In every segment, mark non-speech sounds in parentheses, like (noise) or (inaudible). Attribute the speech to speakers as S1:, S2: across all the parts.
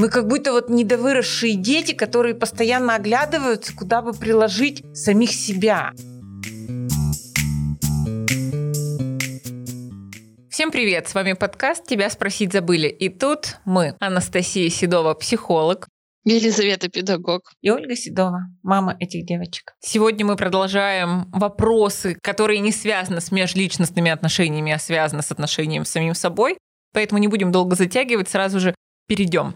S1: Мы как будто вот недовыросшие дети, которые постоянно оглядываются, куда бы приложить самих себя.
S2: Всем привет! С вами подкаст «Тебя спросить забыли». И тут мы, Анастасия Седова, психолог,
S3: Елизавета педагог.
S1: И Ольга Седова, мама этих девочек.
S2: Сегодня мы продолжаем вопросы, которые не связаны с межличностными отношениями, а связаны с отношением с самим собой. Поэтому не будем долго затягивать, сразу же перейдем.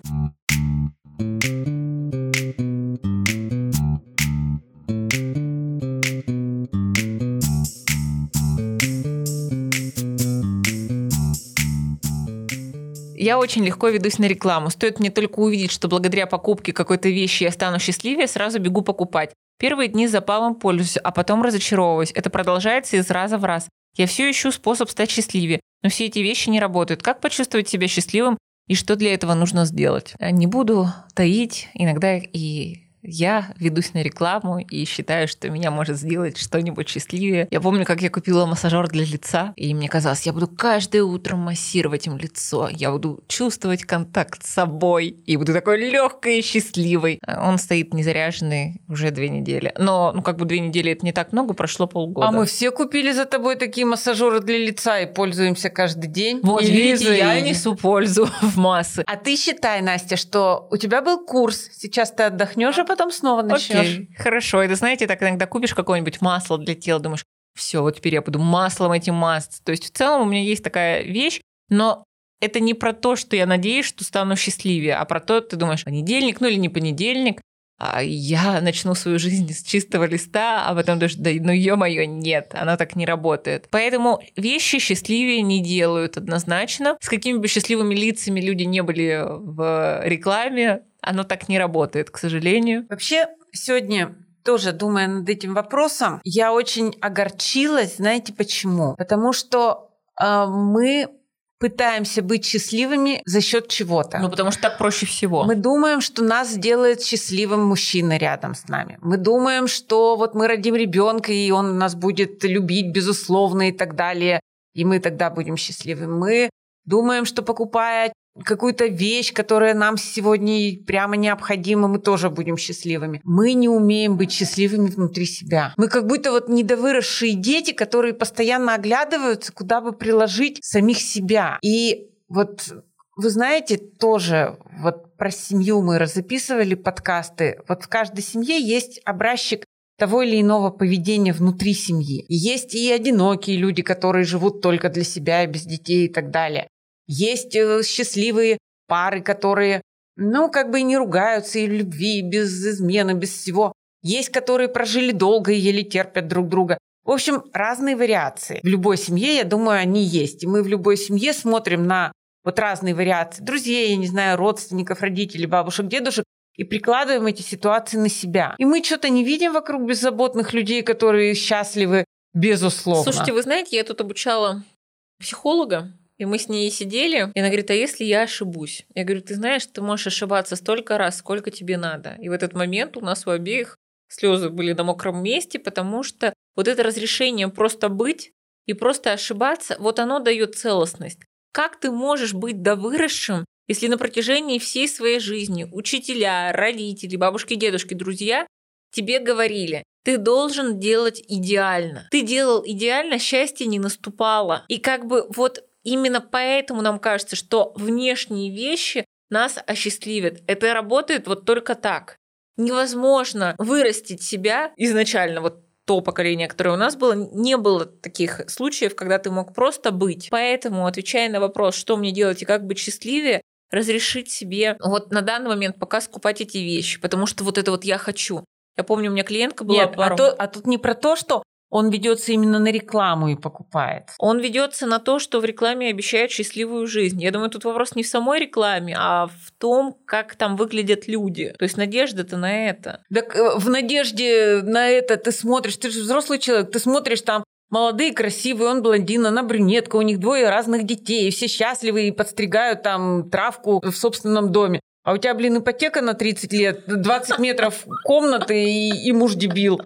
S2: Я очень легко ведусь на рекламу. Стоит мне только увидеть, что благодаря покупке какой-то вещи я стану счастливее, сразу бегу покупать. Первые дни запалом пользуюсь, а потом разочаровываюсь. Это продолжается из раза в раз. Я все ищу способ стать счастливее, но все эти вещи не работают. Как почувствовать себя счастливым и что для этого нужно сделать? Не буду таить, иногда и я ведусь на рекламу и считаю, что меня может сделать что-нибудь счастливее. Я помню, как я купила массажер для лица, и мне казалось, я буду каждое утро массировать им лицо, я буду чувствовать контакт с собой, и буду такой легкой и счастливой. Он стоит незаряженный уже две недели. Но, ну, как бы две недели это не так много, прошло полгода.
S1: А мы все купили за тобой такие массажеры для лица и пользуемся каждый день.
S2: Вот,
S1: и
S2: видите,
S1: Лиза,
S2: я
S1: и-
S2: несу пользу (laughs) в массы.
S1: А ты считай, Настя, что у тебя был курс, сейчас ты отдохнешь, а потом снова начнешь.
S2: Окей, хорошо. Это знаете, так иногда купишь какое-нибудь масло для тела, думаешь, все, вот теперь я буду маслом этим мазаться. То есть в целом у меня есть такая вещь, но это не про то, что я надеюсь, что стану счастливее, а про то, ты думаешь, понедельник, ну или не понедельник, а я начну свою жизнь с чистого листа, а потом даже, да, ну ё-моё, нет, она так не работает. Поэтому вещи счастливее не делают однозначно. С какими бы счастливыми лицами люди не были в рекламе, оно так не работает, к сожалению.
S1: Вообще, сегодня тоже думая над этим вопросом, я очень огорчилась. Знаете почему? Потому что э, мы пытаемся быть счастливыми за счет чего-то.
S2: Ну, потому что так проще всего.
S1: Мы думаем, что нас сделает счастливым мужчина рядом с нами. Мы думаем, что вот мы родим ребенка, и он нас будет любить, безусловно, и так далее, и мы тогда будем счастливы. Мы думаем, что покупая какую-то вещь, которая нам сегодня прямо необходима, мы тоже будем счастливыми. Мы не умеем быть счастливыми внутри себя. Мы как будто вот недовыросшие дети, которые постоянно оглядываются, куда бы приложить самих себя. И вот вы знаете, тоже вот про семью мы записывали подкасты. Вот в каждой семье есть образчик того или иного поведения внутри семьи. И есть и одинокие люди, которые живут только для себя, без детей и так далее. Есть э, счастливые пары, которые, ну, как бы и не ругаются, и в любви, и без измены, без всего. Есть, которые прожили долго и еле терпят друг друга. В общем, разные вариации. В любой семье, я думаю, они есть. И мы в любой семье смотрим на вот разные вариации друзей, я не знаю, родственников, родителей, бабушек, дедушек, и прикладываем эти ситуации на себя. И мы что-то не видим вокруг беззаботных людей, которые счастливы, безусловно.
S2: Слушайте, вы знаете, я тут обучала психолога, и мы с ней сидели, и она говорит, а если я ошибусь? Я говорю, ты знаешь, ты можешь ошибаться столько раз, сколько тебе надо. И в этот момент у нас у обеих слезы были на мокром месте, потому что вот это разрешение просто быть и просто ошибаться, вот оно дает целостность. Как ты можешь быть довыросшим, если на протяжении всей своей жизни учителя, родители, бабушки, дедушки, друзья тебе говорили, ты должен делать идеально. Ты делал идеально, счастье не наступало. И как бы вот именно поэтому нам кажется, что внешние вещи нас осчастливят. Это работает вот только так. Невозможно вырастить себя изначально, вот то поколение, которое у нас было, не было таких случаев, когда ты мог просто быть. Поэтому, отвечая на вопрос, что мне делать и как быть счастливее, разрешить себе вот на данный момент пока скупать эти вещи, потому что вот это вот я хочу. Я помню, у меня клиентка была
S1: Нет,
S2: пару...
S1: а, то- а тут не про то, что он ведется именно на рекламу и покупает.
S2: Он ведется на то, что в рекламе обещают счастливую жизнь. Я думаю, тут вопрос не в самой рекламе, а в том, как там выглядят люди. То есть надежда-то на это.
S1: Так э, в надежде на это ты смотришь, ты же взрослый человек, ты смотришь там молодые, красивые, он блондин, она брюнетка, у них двое разных детей, и все счастливы и подстригают там травку в собственном доме. А у тебя, блин, ипотека на 30 лет, 20 метров комнаты и, и муж дебил.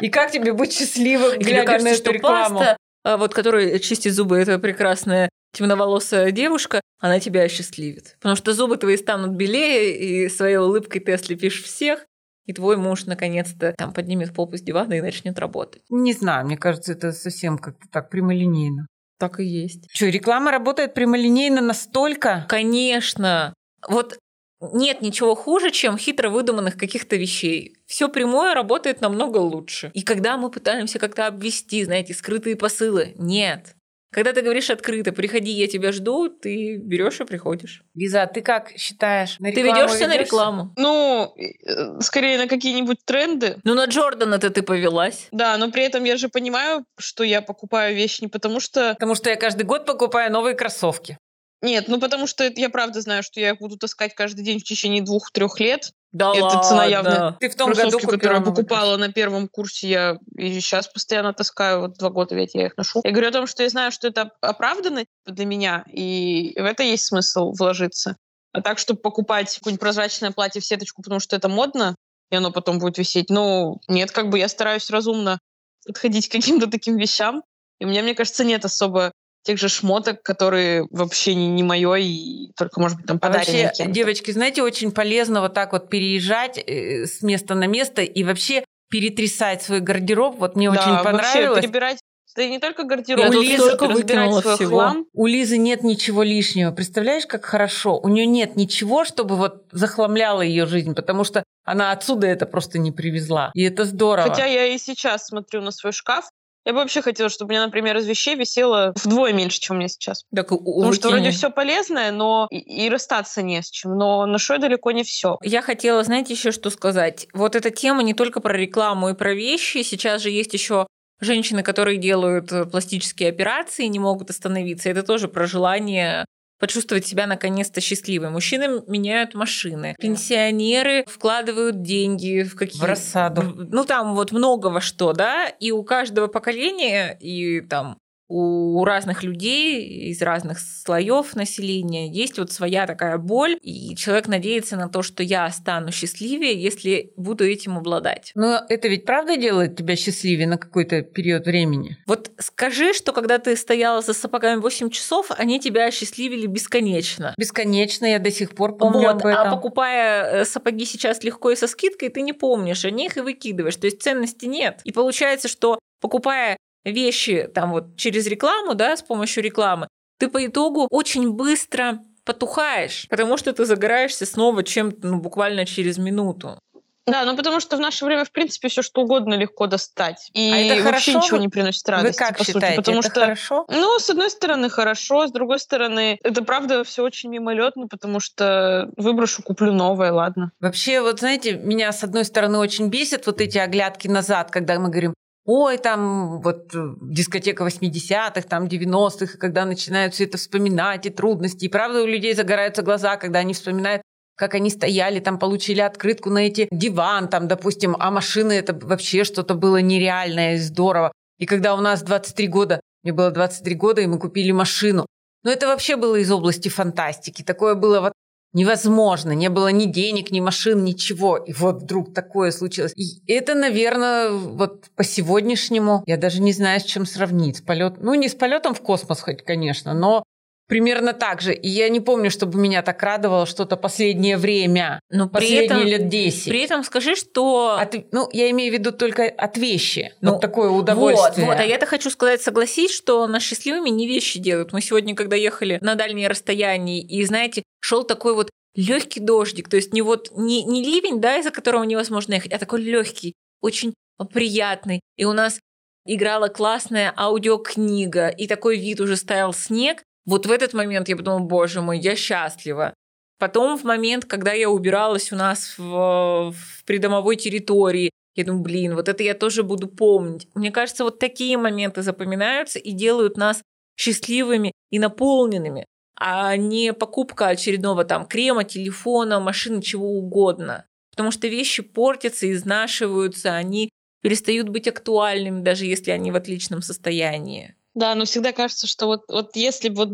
S1: И как тебе быть счастливым, глядя
S2: кажется,
S1: на эту
S2: что
S1: рекламу?
S2: паста, а, вот которая чистит зубы, это прекрасная темноволосая девушка, она тебя осчастливит. Потому что зубы твои станут белее, и своей улыбкой ты ослепишь всех, и твой муж наконец-то там поднимет попу с дивана и начнет работать.
S1: Не знаю, мне кажется, это совсем как-то так прямолинейно.
S2: Так и есть.
S1: Что, реклама работает прямолинейно настолько?
S2: Конечно. Вот нет ничего хуже, чем хитро выдуманных каких-то вещей. Все прямое работает намного лучше. И когда мы пытаемся как-то обвести, знаете, скрытые посылы, нет. Когда ты говоришь открыто, приходи, я тебя жду, ты берешь и приходишь.
S1: Лиза, а ты как считаешь?
S2: На ты ведешься на рекламу?
S3: Ну, э, скорее на какие-нибудь тренды.
S2: Ну, на Джордана-то ты повелась.
S3: Да, но при этом я же понимаю, что я покупаю вещи не потому что...
S1: Потому что я каждый год покупаю новые кроссовки.
S3: Нет, ну потому что я правда знаю, что я их буду таскать каждый день в течение двух-трех лет.
S2: Да
S3: Это
S2: ладно.
S3: цена явно.
S1: Ты в том году
S3: Кроссовки, которые я покупала на первом курсе, я и сейчас постоянно таскаю. Вот два года ведь я их ношу. Я говорю о том, что я знаю, что это оправданно для меня, и в это есть смысл вложиться. А так, чтобы покупать какое-нибудь прозрачное платье в сеточку, потому что это модно, и оно потом будет висеть. Ну, нет, как бы я стараюсь разумно подходить к каким-то таким вещам. И у меня, мне кажется, нет особо тех же шмоток, которые вообще не, не мое и только, может быть, там
S1: А
S3: подаренные
S1: вообще, девочки, знаете, очень полезно вот так вот переезжать э, с места на место и вообще перетрясать свой гардероб. Вот мне
S3: Да,
S1: очень
S3: вообще
S1: понравилось.
S3: перебирать да и не только гардероб, у Лизы разбирать свой
S2: всего.
S3: хлам.
S1: У Лизы нет ничего лишнего. Представляешь, как хорошо? У нее нет ничего, чтобы вот захламляло ее жизнь, потому что она отсюда это просто не привезла. И это здорово.
S3: Хотя я и сейчас смотрю на свой шкаф, я бы вообще хотела, чтобы у меня, например, из вещей висело вдвое меньше, чем у меня сейчас.
S2: Так, у-
S3: Потому что вроде все полезное, но и, и расстаться не с чем. Но ношу я далеко не все.
S2: Я хотела, знаете, еще что сказать. Вот эта тема не только про рекламу и про вещи. Сейчас же есть еще женщины, которые делают э, пластические операции и не могут остановиться. Это тоже про желание почувствовать себя наконец-то счастливой. Мужчины меняют машины. Пенсионеры вкладывают деньги в какие
S1: В рассаду.
S2: Ну, там вот много во что, да, и у каждого поколения, и там у разных людей из разных слоев населения есть вот своя такая боль, и человек надеется на то, что я стану счастливее, если буду этим обладать.
S1: Но это ведь правда делает тебя счастливее на какой-то период времени?
S2: Вот скажи, что когда ты стояла за сапогами 8 часов, они тебя осчастливили бесконечно.
S1: Бесконечно, я до сих пор помню
S2: Вот,
S1: об этом.
S2: а покупая э, сапоги сейчас легко и со скидкой, ты не помнишь о них и выкидываешь. То есть ценности нет. И получается, что покупая вещи там вот через рекламу, да, с помощью рекламы, ты по итогу очень быстро потухаешь, потому что ты загораешься снова чем-то, ну, буквально через минуту.
S3: Да, ну потому что в наше время, в принципе, все что угодно легко достать. И
S1: А это
S3: вообще
S1: хорошо?
S3: ничего не приносит
S1: Вы
S3: радости,
S1: как
S3: по сути.
S1: считаете,
S3: Потому
S1: это
S3: что
S1: хорошо?
S3: Ну, с одной стороны, хорошо, с другой стороны, это правда все очень мимолетно, потому что выброшу, куплю новое, ладно.
S1: Вообще, вот знаете, меня с одной стороны очень бесит вот эти оглядки назад, когда мы говорим, ой, там вот э, дискотека 80-х, там 90-х, и когда начинают все это вспоминать, и трудности. И правда у людей загораются глаза, когда они вспоминают, как они стояли, там получили открытку на эти диван, там, допустим, а машины это вообще что-то было нереальное и здорово. И когда у нас 23 года, мне было 23 года, и мы купили машину. Но это вообще было из области фантастики. Такое было вот невозможно. Не было ни денег, ни машин, ничего. И вот вдруг такое случилось. И это, наверное, вот по сегодняшнему, я даже не знаю, с чем сравнить. С полет, ну, не с полетом в космос хоть, конечно, но примерно так же. И я не помню, чтобы меня так радовало что-то последнее время.
S2: Но при
S1: Последние
S2: этом,
S1: лет 10.
S2: при этом скажи, что...
S1: От- ну, я имею в виду только от вещи.
S2: Ну,
S1: вот такое удовольствие.
S2: Вот, вот, а я-то хочу сказать, согласись, что нас счастливыми не вещи делают. Мы сегодня, когда ехали на дальние расстояния, и, знаете, шел такой вот легкий дождик, то есть не вот не, не ливень, да, из-за которого невозможно ехать, а такой легкий, очень приятный. И у нас играла классная аудиокнига, и такой вид уже стоял снег. Вот в этот момент я подумала, боже мой, я счастлива. Потом в момент, когда я убиралась у нас в, в придомовой территории, я думаю, блин, вот это я тоже буду помнить. Мне кажется, вот такие моменты запоминаются и делают нас счастливыми и наполненными, а не покупка очередного там крема, телефона, машины, чего угодно. Потому что вещи портятся, изнашиваются, они перестают быть актуальными, даже если они в отличном состоянии.
S3: Да, но всегда кажется, что вот, вот если бы вот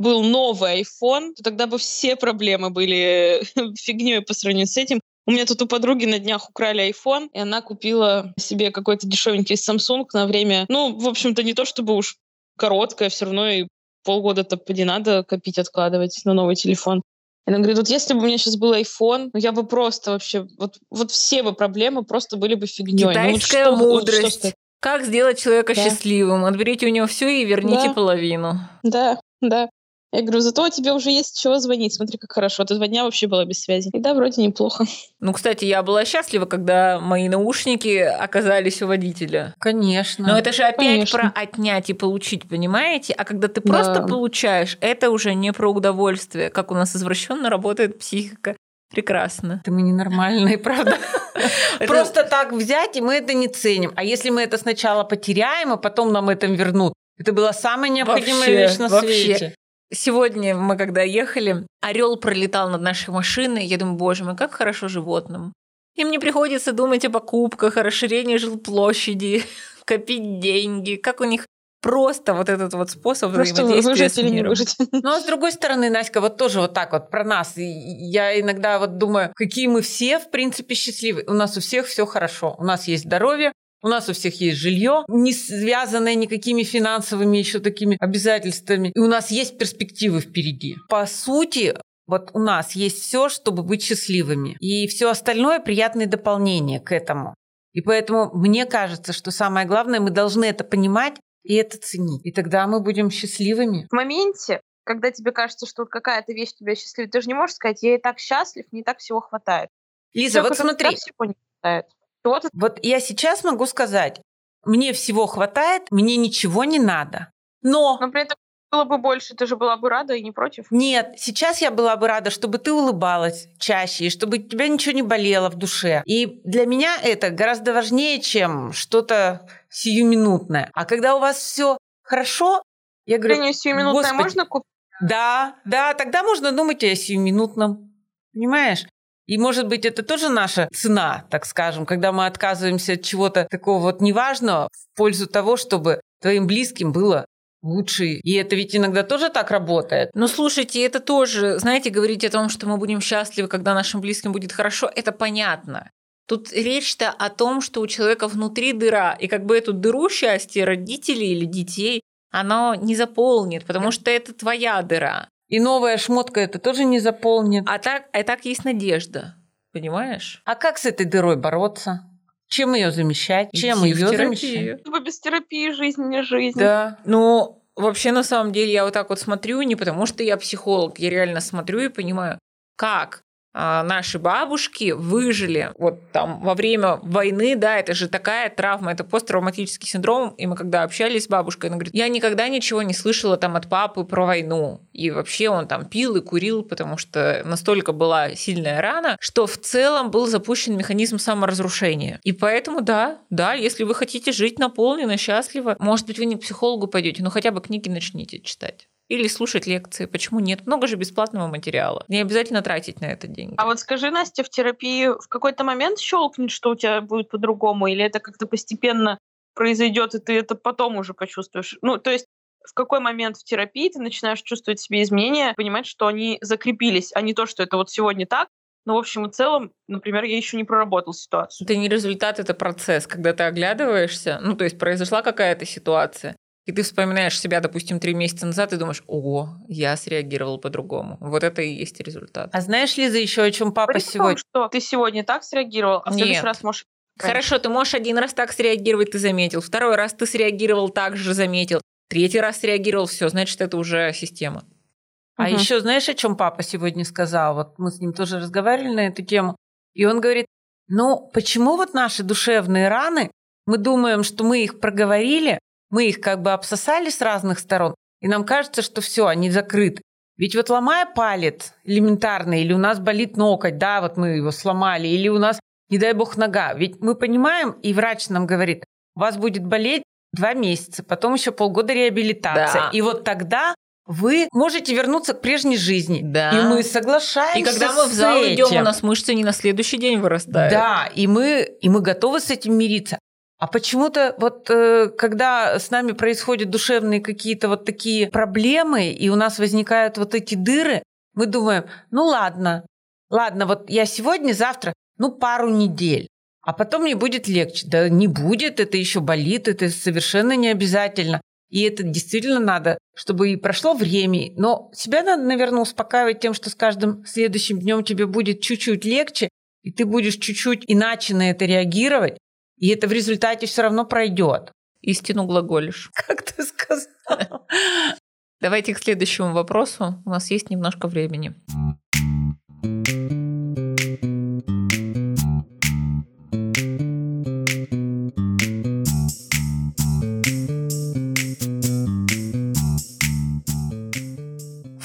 S3: был новый iPhone, то тогда бы все проблемы были (laughs) фигней по сравнению с этим. У меня тут у подруги на днях украли iPhone, и она купила себе какой-то дешевенький Samsung на время, ну, в общем-то, не то чтобы уж короткое, все равно и полгода-то поди надо копить, откладывать на новый телефон. И она говорит, вот если бы у меня сейчас был iPhone, ну я бы просто вообще, вот, вот все бы проблемы просто были бы фигней.
S2: Китайская
S3: ну, вот что,
S2: мудрость.
S3: Вот что
S2: как сделать человека
S3: Да.
S2: счастливым? Отберите у него все и верните
S3: Да.
S2: половину.
S3: да, да. Я говорю, зато тебе уже есть чего звонить. Смотри, как хорошо. Ты два дня вообще была без связи. И да, вроде неплохо.
S2: Ну, кстати, я была счастлива, когда мои наушники оказались у водителя.
S1: Конечно.
S2: Но это же опять
S3: Конечно.
S2: про отнять и получить, понимаете? А когда ты
S3: Да.
S2: просто получаешь, это уже не про удовольствие, как у нас извращенно работает психика. Прекрасно.
S1: Это мы ненормальные, (laughs) правда? Просто так взять, и мы это не ценим. А если мы это сначала потеряем, а потом нам это вернут, это была самая необходимая
S2: Вообще,
S1: вещь на
S2: вообще.
S1: свете.
S2: Сегодня мы, когда ехали, орел пролетал над нашей машиной. Я думаю, боже мой, как хорошо животным. Им не приходится думать о покупках, о расширении жилплощади, (laughs) копить деньги. Как у них просто вот этот вот способ
S3: Просто
S2: взаимодействия с миром.
S3: выжить. (laughs)
S1: Ну, а с другой стороны, Настя, вот тоже вот так вот про нас. И я иногда вот думаю, какие мы все, в принципе, счастливы. У нас у всех все хорошо. У нас есть здоровье, у нас у всех есть жилье, не связанное никакими финансовыми еще такими обязательствами. И у нас есть перспективы впереди. По сути, вот у нас есть все, чтобы быть счастливыми. И все остальное приятные дополнения к этому. И поэтому мне кажется, что самое главное, мы должны это понимать и это ценить. И тогда мы будем счастливыми.
S3: В моменте, когда тебе кажется, что вот какая-то вещь тебя счастливит, ты же не можешь сказать, я и так счастлив, мне и так всего хватает.
S1: Лиза, вот смотри,
S3: всего не хватает. Вот
S1: Вот я сейчас могу сказать, мне всего хватает, мне ничего не надо. Но
S3: но при этом было бы больше, ты же была бы рада и не против.
S1: нет, сейчас я была бы рада, чтобы ты улыбалась чаще, и чтобы у тебя ничего не болело в душе. И для меня это гораздо важнее, чем что-то сиюминутное. А когда у вас все хорошо, я говорю,
S3: Женю сиюминутное
S1: «Господи,
S3: можно купить?
S1: Да, да, тогда можно думать о сиюминутном. Понимаешь? И, может быть, это тоже наша цена, так скажем, когда мы отказываемся от чего-то такого вот неважного в пользу того, чтобы твоим близким было лучше. И это ведь иногда тоже так работает.
S2: Ну, слушайте, это тоже, знаете, говорить о том, что мы будем счастливы, когда нашим близким будет хорошо, это понятно. Тут речь-то о том, что у человека внутри дыра, и как бы эту дыру счастья родителей или детей оно не заполнит, потому что это твоя дыра.
S1: И новая шмотка это тоже не заполнит.
S2: А так, а так есть надежда, понимаешь?
S1: А как с этой дырой бороться? Чем ее замещать? Чем ее замещать?
S3: Типа без терапии жизнь не жизнь.
S1: Да.
S2: Ну, вообще, на самом деле, я вот так вот смотрю, не потому что я психолог, я реально смотрю и понимаю, как наши бабушки выжили вот там во время войны, да, это же такая травма, это посттравматический синдром, и мы когда общались с бабушкой, она говорит, я никогда ничего не слышала там от папы про войну, и вообще он там пил и курил, потому что настолько была сильная рана, что в целом был запущен механизм саморазрушения. И поэтому, да, да, если вы хотите жить наполненно, счастливо, может быть, вы не к психологу пойдете, но хотя бы книги начните читать. Или слушать лекции. Почему нет? Много же бесплатного материала. Не обязательно тратить на это деньги.
S3: А вот скажи, Настя, в терапии в какой-то момент щелкнет, что у тебя будет по-другому, или это как-то постепенно произойдет, и ты это потом уже почувствуешь? Ну, то есть в какой момент в терапии ты начинаешь чувствовать себе изменения, понимать, что они закрепились, а не то, что это вот сегодня так, но в общем и целом, например, я еще не проработал ситуацию.
S2: Это не результат, это процесс. Когда ты оглядываешься, ну, то есть произошла какая-то ситуация, и ты вспоминаешь себя, допустим, три месяца назад, и думаешь, о, я среагировал по-другому. Вот это и есть результат.
S1: А знаешь, Лиза, еще о чем папа
S3: При том,
S1: сегодня?
S3: что ты сегодня так среагировал, а в следующий
S2: Нет.
S3: раз можешь...
S2: Хорошо, ты можешь один раз так среагировать, ты заметил. Второй раз ты среагировал так же, заметил. Третий раз среагировал, все, значит, это уже система.
S1: А
S3: Мгм.
S1: еще знаешь, о чем папа сегодня сказал? Вот мы с ним тоже разговаривали на эту тему. И он говорит, ну почему вот наши душевные раны, мы думаем, что мы их проговорили, мы их как бы обсосали с разных сторон, и нам кажется, что все, они закрыты. Ведь вот ломая палец элементарно, или у нас болит ноготь, да, вот мы его сломали, или у нас, не дай бог, нога. Ведь мы понимаем, и врач нам говорит, у вас будет болеть два месяца, потом еще полгода реабилитации.
S2: Да.
S1: И вот тогда вы можете вернуться к прежней жизни.
S2: Да.
S1: И мы соглашаемся
S2: И когда мы в зал идем, у нас мышцы не на следующий день вырастают.
S1: Да, и мы, и мы готовы с этим мириться. А почему-то вот э, когда с нами происходят душевные какие-то вот такие проблемы, и у нас возникают вот эти дыры, мы думаем, ну ладно, ладно, вот я сегодня, завтра, ну пару недель, а потом мне будет легче. Да не будет, это еще болит, это совершенно не обязательно. И это действительно надо, чтобы и прошло время. Но себя надо, наверное, успокаивать тем, что с каждым следующим днем тебе будет чуть-чуть легче, и ты будешь чуть-чуть иначе на это реагировать, и это в результате все равно пройдет.
S2: Истину глаголишь. (laughs)
S1: Как ты сказал?
S2: Давайте к следующему вопросу. У нас есть немножко времени.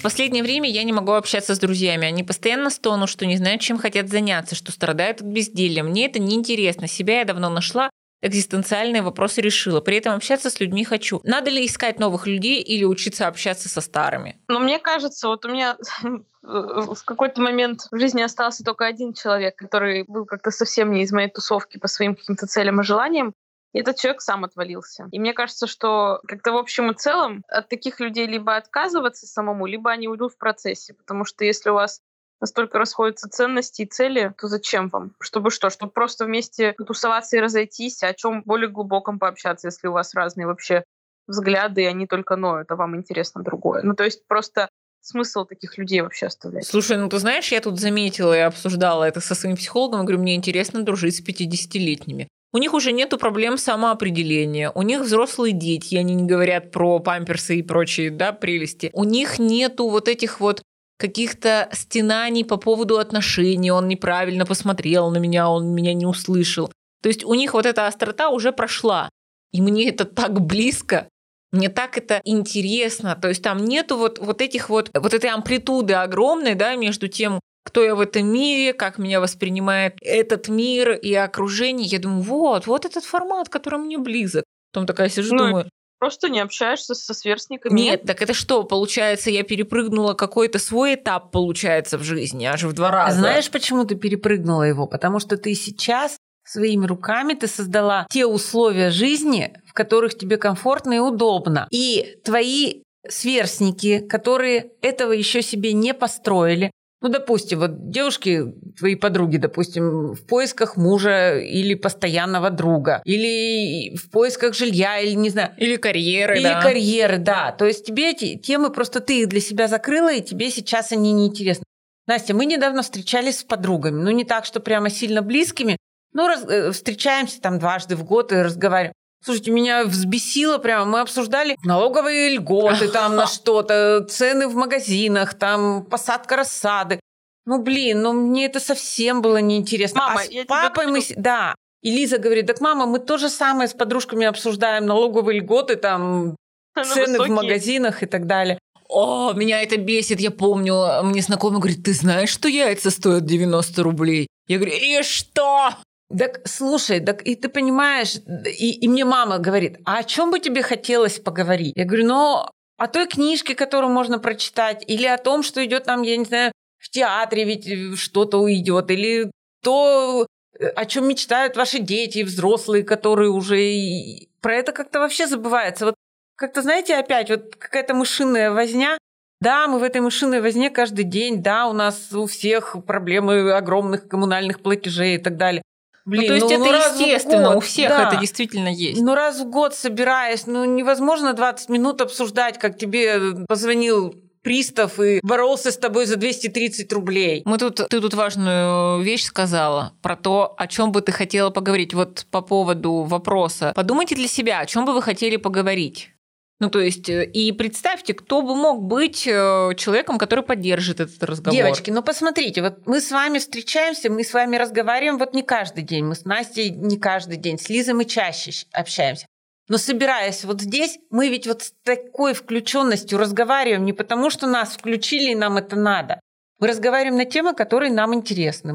S2: Последнее время я не могу общаться с друзьями. Они постоянно стонут, что не знают, чем хотят заняться, что страдают от безделья. Мне это неинтересно. Себя я давно нашла, экзистенциальные вопросы решила. При этом общаться с людьми хочу. Надо ли искать новых людей или учиться общаться со старыми?
S3: Ну, мне кажется, вот у меня (laughs) в какой-то момент в жизни остался только один человек, который был как-то совсем не из моей тусовки по своим каким-то целям и желаниям. И этот человек сам отвалился. И мне кажется, что как-то в общем и целом от таких людей либо отказываться самому, либо они уйдут в процессе. Потому что если у вас настолько расходятся ценности и цели, то зачем вам? Чтобы что? Чтобы просто вместе тусоваться и разойтись, о чем более глубоком пообщаться, если у вас разные вообще взгляды, и они только ноют, а вам интересно другое. Ну, то есть просто смысл таких людей вообще оставлять?
S2: Слушай, ну ты знаешь, я тут заметила и обсуждала это со своим психологом, говорю, мне интересно дружить с 50-летними. У них уже нету проблем самоопределения, у них взрослые дети, они не говорят про памперсы и прочие да, прелести. У них нету вот этих вот каких-то стенаний по поводу отношений, он неправильно посмотрел на меня, он меня не услышал. То есть у них вот эта острота уже прошла. И мне это так близко, мне так это интересно. То есть там нету вот, вот этих вот, вот этой амплитуды огромной, да, между тем, кто я в этом мире, как меня воспринимает этот мир и окружение. Я думаю, вот, вот этот формат, который мне близок. Потом такая сижу, ну, думаю,
S3: просто не общаешься со сверстниками.
S2: Нет, так это что, получается, я перепрыгнула какой-то свой этап, получается, в жизни, аж в два раза.
S1: Знаешь, почему ты перепрыгнула его? Потому что ты сейчас своими руками ты создала те условия жизни, в которых тебе комфортно и удобно. И твои сверстники, которые этого еще себе не построили, ну, допустим, вот девушки, твои подруги, допустим, в поисках мужа или постоянного друга, или в поисках жилья, или не знаю.
S2: Или карьеры,
S1: Или
S2: да.
S1: карьеры, да. То есть тебе эти темы просто ты их для себя закрыла, и тебе сейчас они неинтересны. Настя, мы недавно встречались с подругами. Ну, не так, что прямо сильно близкими, но раз, э, встречаемся там дважды в год и разговариваем. Слушайте, меня взбесило прямо. Мы обсуждали налоговые льготы там на (laughs) что-то, цены в магазинах, там посадка рассады. Ну, блин, ну мне это совсем было неинтересно.
S3: Мама,
S1: а с
S3: я
S1: папой мы... Да. И Лиза говорит, так, мама, мы то же самое с подружками обсуждаем, налоговые льготы, там, (laughs) цены в магазинах и так далее.
S2: О, меня это бесит, я помню, мне знакомый говорит, ты знаешь, что яйца стоят 90 рублей? Я говорю, и что?
S1: Так слушай, так и ты понимаешь, и, и мне мама говорит, а о чем бы тебе хотелось поговорить? Я говорю, ну, о той книжке, которую можно прочитать, или о том, что идет там, я не знаю, в театре ведь э, что-то уйдет, или то, э, о чем мечтают ваши дети, взрослые, которые уже и... про это как-то вообще забывается. Вот как-то, знаете, опять вот какая-то мышиная возня. Да, мы в этой мышиной возне каждый день, да, у нас у всех проблемы огромных коммунальных платежей и так далее.
S2: Блин, ну, то есть ну, это ну, естественно, год, у всех да. это действительно есть.
S1: Ну раз в год собираясь, ну невозможно 20 минут обсуждать, как тебе позвонил пристав и боролся с тобой за 230 рублей.
S2: Мы тут, ты тут важную вещь сказала про то, о чем бы ты хотела поговорить. Вот по поводу вопроса. Подумайте для себя, о чем бы вы хотели поговорить. Ну, то есть, э, и представьте, кто бы мог быть э, человеком, который поддержит этот разговор.
S1: Девочки, ну посмотрите, вот мы с вами встречаемся, мы с вами разговариваем вот не каждый день, мы с Настей не каждый день, с Лизой мы чаще общаемся. Но собираясь вот здесь, мы ведь вот с такой включенностью разговариваем не потому, что нас включили и нам это надо. Мы разговариваем на темы, которые нам интересны.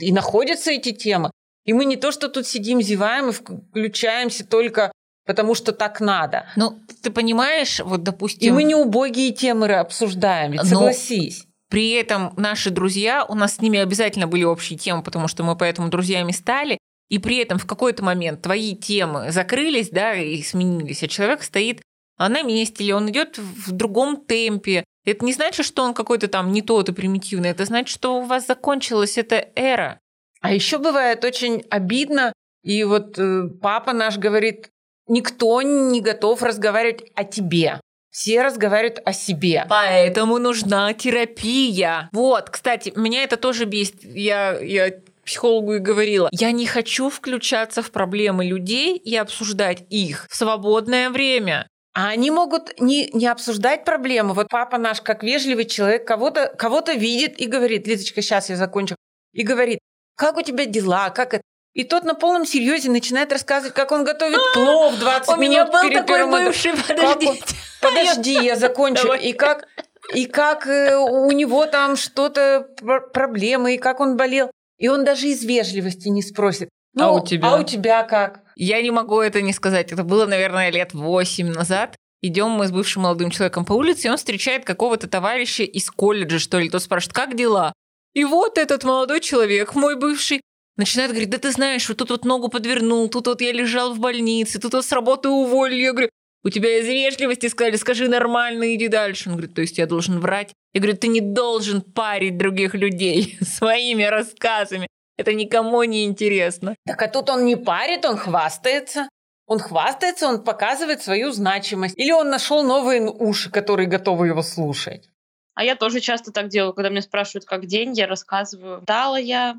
S1: И находятся эти темы. И мы не то, что тут сидим, зеваем и включаемся только потому что так надо.
S2: Ну, ты понимаешь, вот, допустим...
S1: И мы не убогие темы обсуждаем, ведь согласись.
S2: При этом наши друзья, у нас с ними обязательно были общие темы, потому что мы поэтому друзьями стали, и при этом в какой-то момент твои темы закрылись, да, и сменились, а человек стоит на месте, или он идет в другом темпе. Это не значит, что он какой-то там не тот и примитивный, это значит, что у вас закончилась эта эра.
S1: А еще бывает очень обидно, и вот э, папа наш говорит, никто не готов разговаривать о тебе. Все разговаривают о себе.
S2: Поэтому нужна терапия. Вот, кстати, меня это тоже бесит. Я, я психологу и говорила, я не хочу включаться в проблемы людей и обсуждать их в свободное время.
S1: А они могут не, не обсуждать проблемы. Вот папа наш, как вежливый человек, кого-то кого видит и говорит, Лизочка, сейчас я закончу, и говорит, как у тебя дела, как это? И тот на полном серьезе начинает рассказывать, как он готовит а, плов 20 минут
S2: У меня был
S1: перед
S2: такой бывший, подождите.
S1: Подожди, я закончу. И как, и как э, у него там что-то, проблемы, и как он болел. И он даже из вежливости не спросит.
S2: Ну, а у тебя?
S1: А у тебя как?
S2: Я не могу это не сказать. Это было, наверное, лет восемь назад. Идем мы с бывшим молодым человеком по улице, и он встречает какого-то товарища из колледжа, что ли. Тот спрашивает, как дела? И вот этот молодой человек, мой бывший, начинает говорить, да ты знаешь, вот тут вот ногу подвернул, тут вот я лежал в больнице, тут вот с работы уволили. Я говорю, у тебя из вежливости сказали, скажи нормально, иди дальше. Он говорит, то есть я должен врать? Я говорю, ты не должен парить других людей (laughs) своими рассказами. Это никому не интересно.
S1: Так а тут он не парит, он хвастается. Он хвастается, он показывает свою значимость. Или он нашел новые уши, которые готовы его слушать.
S3: А я тоже часто так делаю, когда меня спрашивают, как день, я рассказываю, дала я,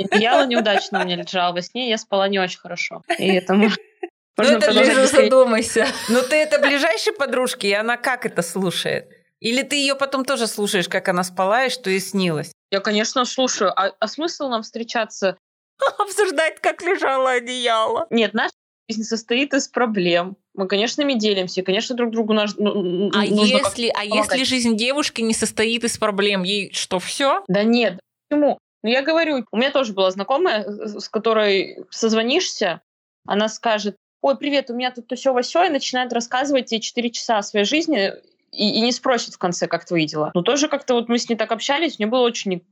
S3: Одеяло неудачно у меня лежало во сне, я спала не очень хорошо. И это можно
S2: ну, это Лиза, задумайся.
S1: Ну, ты это ближайшей подружки, и она как это слушает? Или ты ее потом тоже слушаешь, как она спала и что ей снилось?
S3: Я, конечно, слушаю. А, а смысл нам встречаться? (laughs)
S2: Обсуждать, как лежало одеяло.
S3: Нет, наша жизнь состоит из проблем. Мы, конечно, ими делимся, и, конечно, друг другу наш, ну,
S2: а если, а если жизнь девушки не состоит из проблем, ей что, все?
S3: Да нет, почему? Ну, я говорю, у меня тоже была знакомая, с которой созвонишься, она скажет, ой, привет, у меня тут все все и начинает рассказывать тебе 4 часа о своей жизни, и, и не спросит в конце, как твои дела. Но тоже как-то вот мы с ней так общались, мне было очень,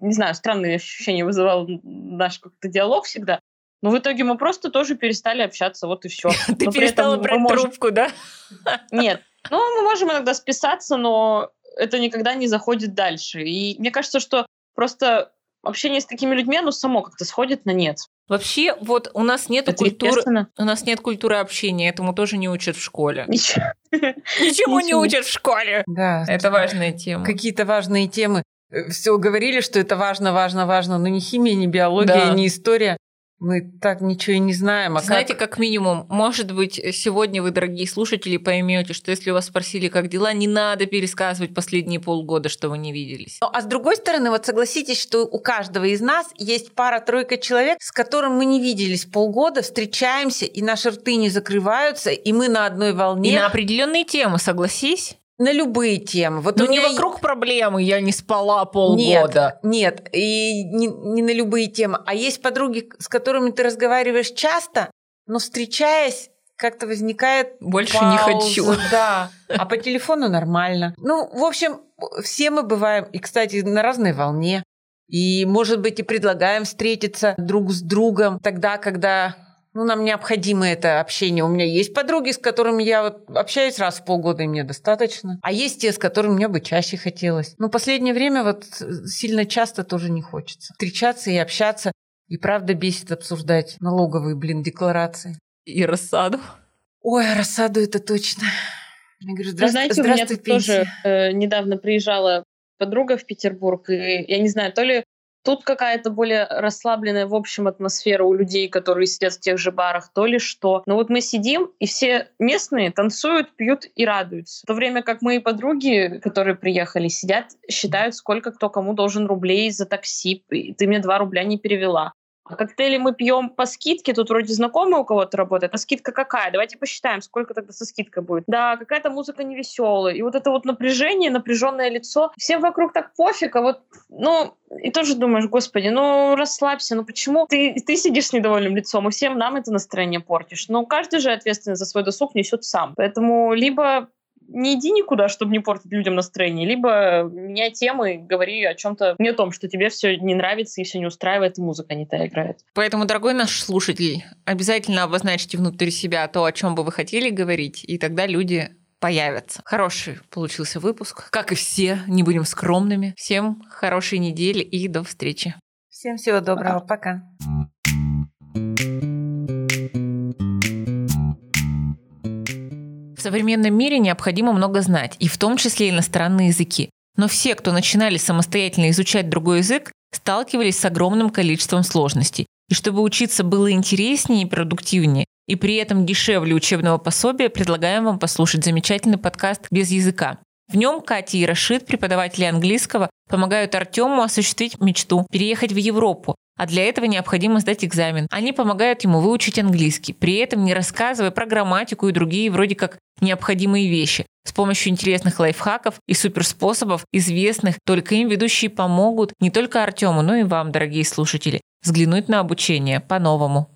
S3: не знаю, странные ощущения вызывал наш как-то диалог всегда. Но в итоге мы просто тоже перестали общаться, вот и все. (laughs)
S2: Ты но перестала брать можем... трубку, да? (laughs)
S3: Нет. Ну, мы можем иногда списаться, но это никогда не заходит дальше. И мне кажется, что просто общение с такими людьми, оно само как-то сходит на нет.
S2: Вообще, вот у нас нет культуры, у нас нет культуры общения, этому тоже не учат в школе. (laughs) Ничему не учат в школе.
S1: Да.
S2: Это важная тема.
S1: Какие-то важные темы. Э, Все говорили, что это важно, важно, важно, но ни химия, ни биология, ни история. Мы так ничего и не знаем. А
S2: Знаете, как... как минимум, может быть, сегодня вы, дорогие слушатели, поймете, что если вас спросили, как дела, не надо пересказывать последние полгода, что вы не виделись.
S1: Ну, а с другой стороны, вот согласитесь, что у каждого из нас есть пара-тройка человек, с которым мы не виделись полгода, встречаемся, и наши рты не закрываются, и мы на одной волне.
S2: И на определенные темы, согласись?
S1: На любые темы.
S2: Вот Но не меня... вокруг проблемы, я не спала полгода.
S1: Нет, нет, и не, не на любые темы. А есть подруги, с которыми ты разговариваешь часто, но встречаясь, как-то возникает
S2: Больше
S1: пауза,
S2: не хочу. (laughs)
S1: Да, а по телефону нормально. Ну, в общем, все мы бываем, и, кстати, на разной волне. И, может быть, и предлагаем встретиться друг с другом тогда, когда ну, нам необходимо это общение. У меня есть подруги, с которыми я вот общаюсь раз в полгода, и мне достаточно. А есть те, с которыми мне бы чаще хотелось. Но последнее время вот сильно часто тоже не хочется. Встречаться и общаться. И правда бесит обсуждать налоговые, блин, декларации.
S2: И рассаду.
S1: Ой, рассаду это точно.
S3: Я говорю, здравствуй, Знаете, у меня тут тоже э, недавно приезжала подруга в Петербург, и я не знаю, то ли Тут какая-то более расслабленная, в общем, атмосфера у людей, которые сидят в тех же барах, то ли что. Но вот мы сидим, и все местные танцуют, пьют и радуются. В то время как мои подруги, которые приехали, сидят, считают, сколько кто кому должен рублей за такси. Ты мне два рубля не перевела. А коктейли мы пьем по скидке, тут вроде знакомый у кого-то работает, а скидка какая? Давайте посчитаем, сколько тогда со скидкой будет. Да, какая-то музыка невеселая. И вот это вот напряжение, напряженное лицо. Всем вокруг так пофиг, а вот, ну, и тоже думаешь, господи, ну расслабься, ну почему ты, ты сидишь с недовольным лицом, и всем нам это настроение портишь. Но каждый же ответственность за свой досуг несет сам. Поэтому либо не иди никуда, чтобы не портить людям настроение, либо меняй темы, говори о чем-то не о том, что тебе все не нравится и все не устраивает, и музыка не та играет.
S2: Поэтому, дорогой наш слушатель, обязательно обозначьте внутри себя то, о чем бы вы хотели говорить, и тогда люди появятся. Хороший получился выпуск. Как и все, не будем скромными. Всем хорошей недели и до встречи.
S1: Всем всего доброго. Пока. Пока.
S2: Современном мире необходимо много знать, и в том числе иностранные языки. Но все, кто начинали самостоятельно изучать другой язык, сталкивались с огромным количеством сложностей. И чтобы учиться было интереснее и продуктивнее, и при этом дешевле учебного пособия, предлагаем вам послушать замечательный подкаст «Без языка». В нем Катя и Рашид, преподаватели английского, помогают Артему осуществить мечту – переехать в Европу, а для этого необходимо сдать экзамен. Они помогают ему выучить английский, при этом не рассказывая про грамматику и другие вроде как необходимые вещи. С помощью интересных лайфхаков и суперспособов, известных только им, ведущие помогут не только Артему, но и вам, дорогие слушатели, взглянуть на обучение по-новому.